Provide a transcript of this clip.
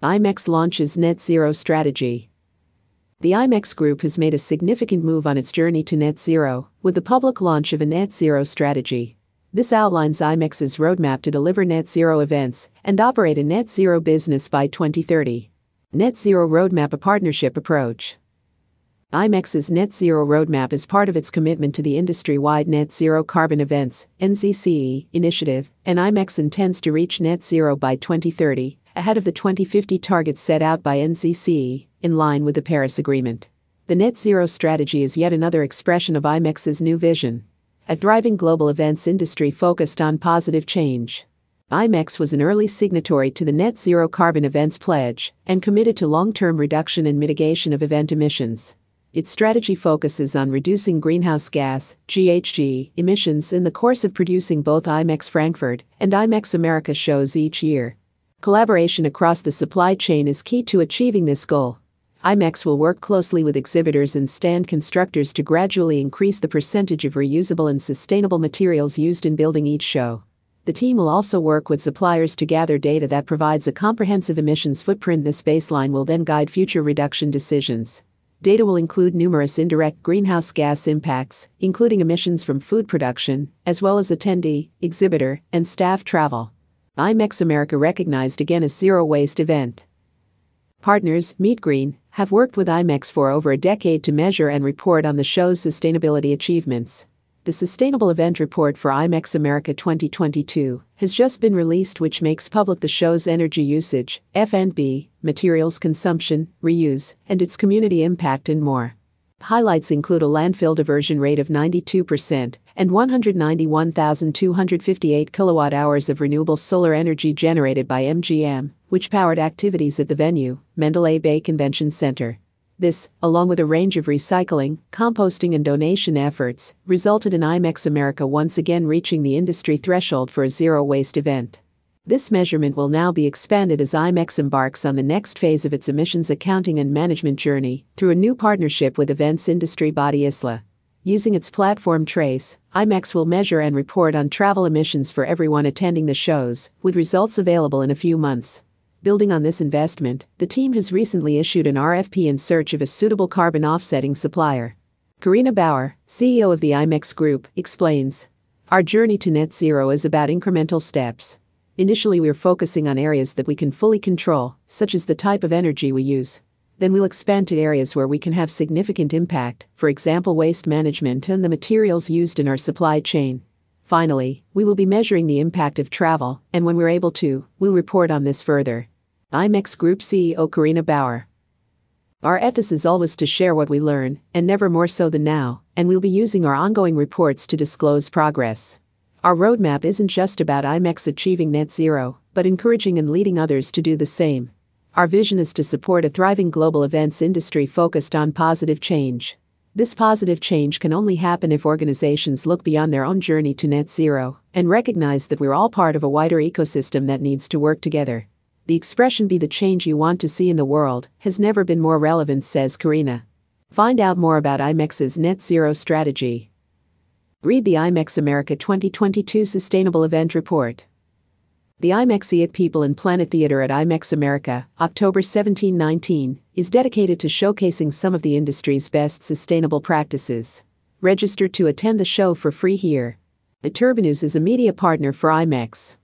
IMEX launches net zero strategy. The IMEX Group has made a significant move on its journey to net zero with the public launch of a net zero strategy. This outlines IMEX's roadmap to deliver net zero events and operate a net zero business by 2030. Net Zero Roadmap a partnership approach. IMEX's Net Zero Roadmap is part of its commitment to the industry wide Net Zero Carbon Events NZCE, initiative, and IMEX intends to reach net zero by 2030, ahead of the 2050 targets set out by NCC, in line with the Paris Agreement. The Net Zero strategy is yet another expression of IMEX's new vision a thriving global events industry focused on positive change. IMEX was an early signatory to the Net Zero Carbon Events Pledge and committed to long term reduction and mitigation of event emissions. Its strategy focuses on reducing greenhouse gas GHG emissions in the course of producing both IMEX Frankfurt and IMEX America shows each year. Collaboration across the supply chain is key to achieving this goal. IMEX will work closely with exhibitors and stand constructors to gradually increase the percentage of reusable and sustainable materials used in building each show. The team will also work with suppliers to gather data that provides a comprehensive emissions footprint. This baseline will then guide future reduction decisions. Data will include numerous indirect greenhouse gas impacts, including emissions from food production, as well as attendee, exhibitor, and staff travel. IMEX America recognized again a zero waste event. Partners, Meet Green, have worked with IMEX for over a decade to measure and report on the show's sustainability achievements. The Sustainable Event Report for IMEX America 2022 has just been released which makes public the show's energy usage, F&B, materials consumption, reuse, and its community impact and more. Highlights include a landfill diversion rate of 92% and 191,258 kilowatt hours of renewable solar energy generated by MGM, which powered activities at the venue, Mandalay Bay Convention Center. This, along with a range of recycling, composting, and donation efforts, resulted in IMEX America once again reaching the industry threshold for a zero waste event. This measurement will now be expanded as IMEX embarks on the next phase of its emissions accounting and management journey through a new partnership with events industry body ISLA. Using its platform Trace, IMEX will measure and report on travel emissions for everyone attending the shows, with results available in a few months. Building on this investment, the team has recently issued an RFP in search of a suitable carbon offsetting supplier. Karina Bauer, CEO of the IMEX Group, explains Our journey to net zero is about incremental steps. Initially, we're focusing on areas that we can fully control, such as the type of energy we use. Then we'll expand to areas where we can have significant impact, for example, waste management and the materials used in our supply chain. Finally, we will be measuring the impact of travel, and when we're able to, we'll report on this further. IMEX Group CEO Karina Bauer. Our ethos is always to share what we learn, and never more so than now, and we'll be using our ongoing reports to disclose progress. Our roadmap isn't just about IMEX achieving net zero, but encouraging and leading others to do the same. Our vision is to support a thriving global events industry focused on positive change. This positive change can only happen if organizations look beyond their own journey to net zero and recognize that we're all part of a wider ecosystem that needs to work together. The expression be the change you want to see in the world has never been more relevant, says Karina. Find out more about IMEX's net zero strategy. Read the IMEX America 2022 Sustainable Event Report. The IMEX EAT People and Planet Theater at IMEX America, October 17 19, is dedicated to showcasing some of the industry's best sustainable practices. Register to attend the show for free here. eTurboNews is a media partner for IMEX.